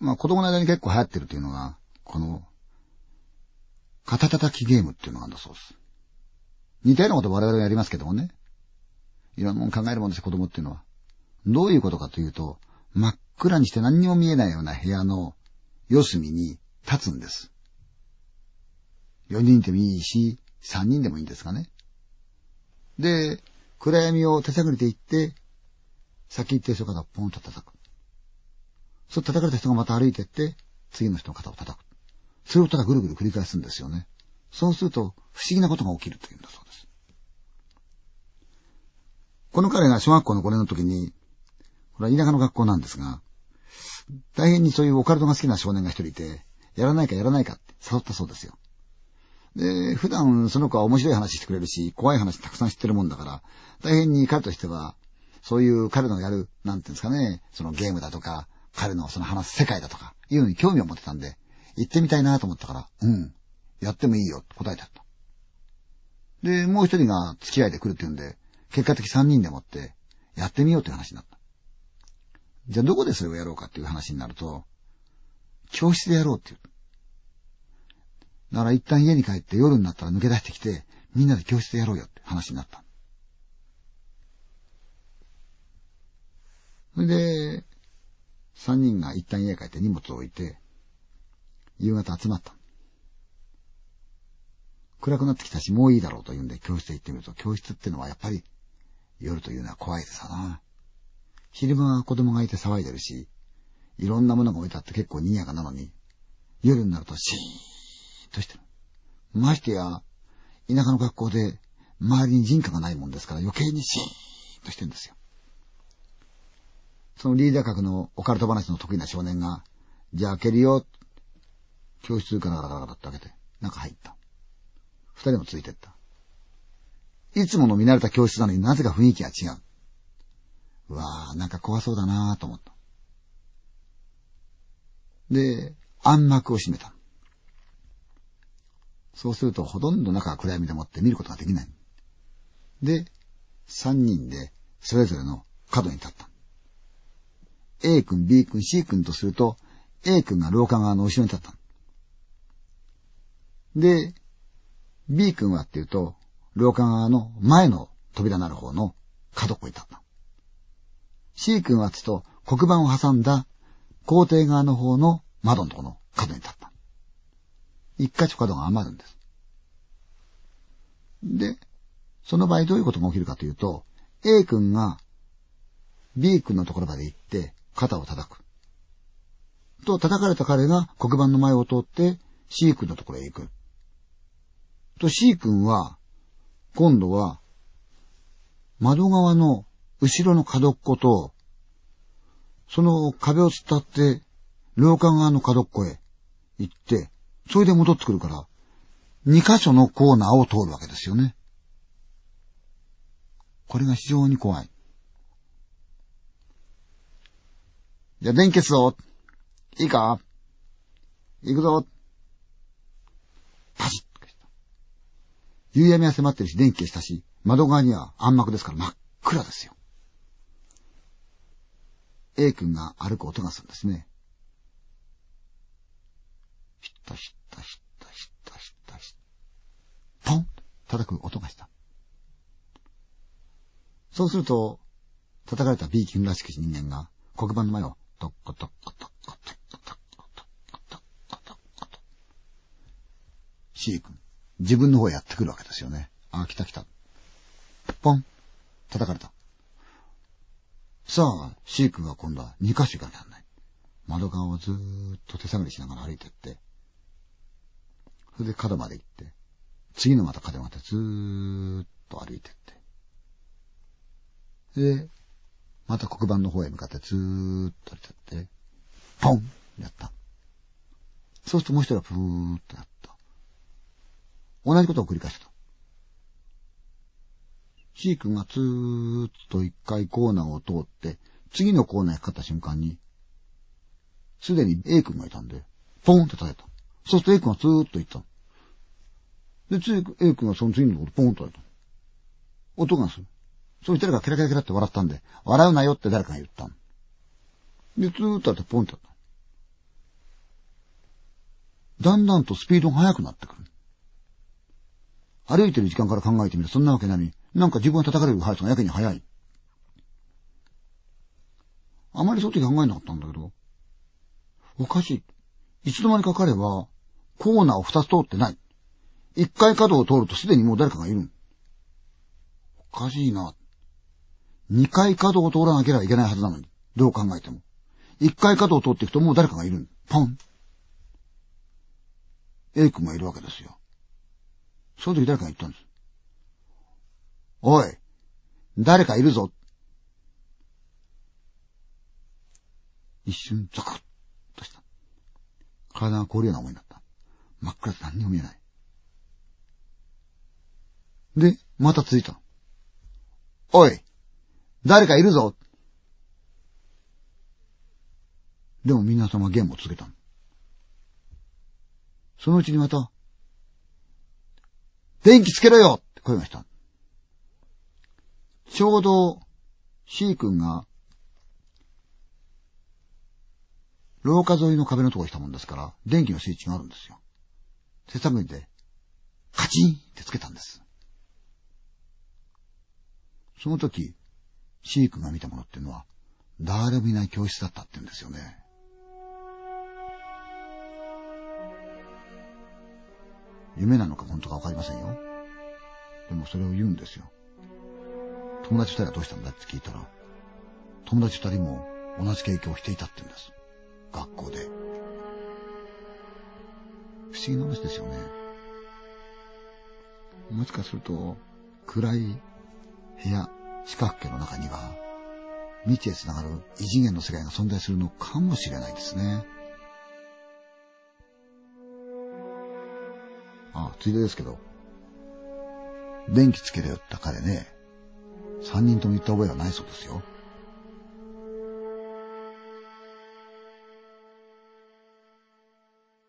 まあ子供の間に結構流行ってるというのが、この、肩叩きゲームっていうのがあるんだそうです。似たようなこと我々がやりますけどもね。いろんなもの考えるもんですよ、子供っていうのは。どういうことかというと、真っ暗にして何にも見えないような部屋の四隅に立つんです。4人でもいいし、3人でもいいんですがね。で、暗闇を手探りで行って、先行ってる人からポンと叩く。そう叩かれた人がまた歩いてって、次の人の肩を叩く。それをただぐるぐる繰り返すんですよね。そうすると、不思議なことが起きるというんだそうです。この彼が小学校の5年の時に、これは田舎の学校なんですが、大変にそういうオカルトが好きな少年が一人いて、やらないかやらないかって誘ったそうですよ。で、普段その子は面白い話してくれるし、怖い話たくさん知ってるもんだから、大変に彼としては、そういう彼のやる、なんていうんですかね、そのゲームだとか、彼のその話す世界だとか、いうのに興味を持ってたんで、行ってみたいなと思ったから、うん、やってもいいよ、答えてあった。で、もう一人が付き合いで来るって言うんで、結果的三人でもって、やってみようって話になった。じゃあどこでそれをやろうかっていう話になると、教室でやろうっていう。だから一旦家に帰って夜になったら抜け出してきて、みんなで教室でやろうよって話になった。それで、三人が一旦家帰って荷物を置いて、夕方集まった。暗くなってきたし、もういいだろうと言うんで教室へ行ってみると、教室ってのはやっぱり夜というのは怖いでさな。昼間は子供がいて騒いでるし、いろんなものが置いてあって結構賑やかなのに、夜になるとシーンとしてる。ましてや、田舎の学校で周りに人家がないもんですから余計にシーンとしてるんですよ。そのリーダー格のオカルト話の得意な少年が、じゃあ開けるよ。教室ガラガラガラって開けて、中入った。二人もついてった。いつもの見慣れた教室なのになぜか雰囲気が違う。うわぁ、なんか怖そうだなぁと思った。で、暗幕を閉めた。そうするとほとんど中が暗闇でもって見ることができない。で、三人でそれぞれの角に立った。A 君、B 君、C 君とすると、A 君が廊下側の後ろに立った。で、B 君はっていうと、廊下側の前の扉なる方の角っこに立った。C 君はつと黒板を挟んだ校庭側の方の窓のとこの角に立った。一箇所角が余るんです。で、その場合どういうことが起きるかというと、A 君が B 君のところまで行って肩を叩く。と、叩かれた彼が黒板の前を通って C 君のところへ行く。と C 君は、今度は、窓側の後ろの角っこと、その壁を伝って、廊下側の角っこへ行って、それで戻ってくるから、二箇所のコーナーを通るわけですよね。これが非常に怖い。じゃあ電気消すぞ。いいか？行くぞ。パシッとした夕闇は迫ってるし、電気消したし、窓側には暗幕ですから真っ暗ですよ。A 君が歩く音がするんですね。ひったひったひったひったひったひた。ポン叩く音がした。そうすると、叩かれた B 君らしき人間が黒板の前をトッコトッコトッコトッコトッコトッコトッコトッコト。C 君。自分の方やってくるわけですよね。あ、来た来た。ポン叩かれた。さあ、シークが今度は2箇所行かなきゃなない。窓側をずーっと手探りしながら歩いてって、それで角まで行って、次のまた角までずーっと歩いてって、で、また黒板の方へ向かってずーっと歩いてって、ポンやった。そうするともう一人はプーっとやった。同じことを繰り返した。C 君がずーっと一回コーナーを通って、次のコーナーにかかった瞬間に、すでに A 君がいたんで、ポンって叩いた。そうすると A 君がずーっと行った。で、次 A 君がその次のところポンと叩いた。音がする。そうしたらケラケラケラって笑ったんで、笑うなよって誰かが言ったで、ずーっとやってポンってやった。だんだんとスピードが速くなってくる。歩いてる時間から考えてみるそんなわけない、なんか自分が叩かれる速さがやけに速い。あまりそういう時考えなかったんだけど、おかしい。いつの間にか彼は、コーナーを二つ通ってない。一回角を通るとすでにもう誰かがいる。おかしいな。二回角を通らなければいけないはずなのに。どう考えても。一回角を通っていくともう誰かがいる。ポン。A 君がいるわけですよ。その時誰かが言ったんです。おい、誰かいるぞ。一瞬ゾクッとした。体が凍るような思いになった。真っ暗で何にも見えない。で、また続いた。おい誰かいるぞでも皆様ゲームを続けたのそのうちにまた、電気つけろよって声がした。ちょうど C 君が、廊下沿いの壁のとこに来たもんですから、電気のスイッチがあるんですよ。手探りで、カチンってつけたんです。その時、シークが見たものっていうのは、誰もいない教室だったって言うんですよね。夢なのか本当かわかりませんよ。でもそれを言うんですよ。友達二人はどうしたんだって聞いたら、友達二人も同じ経験をしていたって言うんです。学校で。不思議な話ですよね。もしかすると、暗い部屋、四角形の中には、未知へ繋がる異次元の世界が存在するのかもしれないですね。あ、ついでですけど、電気つけるよった彼ね、三人とも言った覚えがないそうですよ。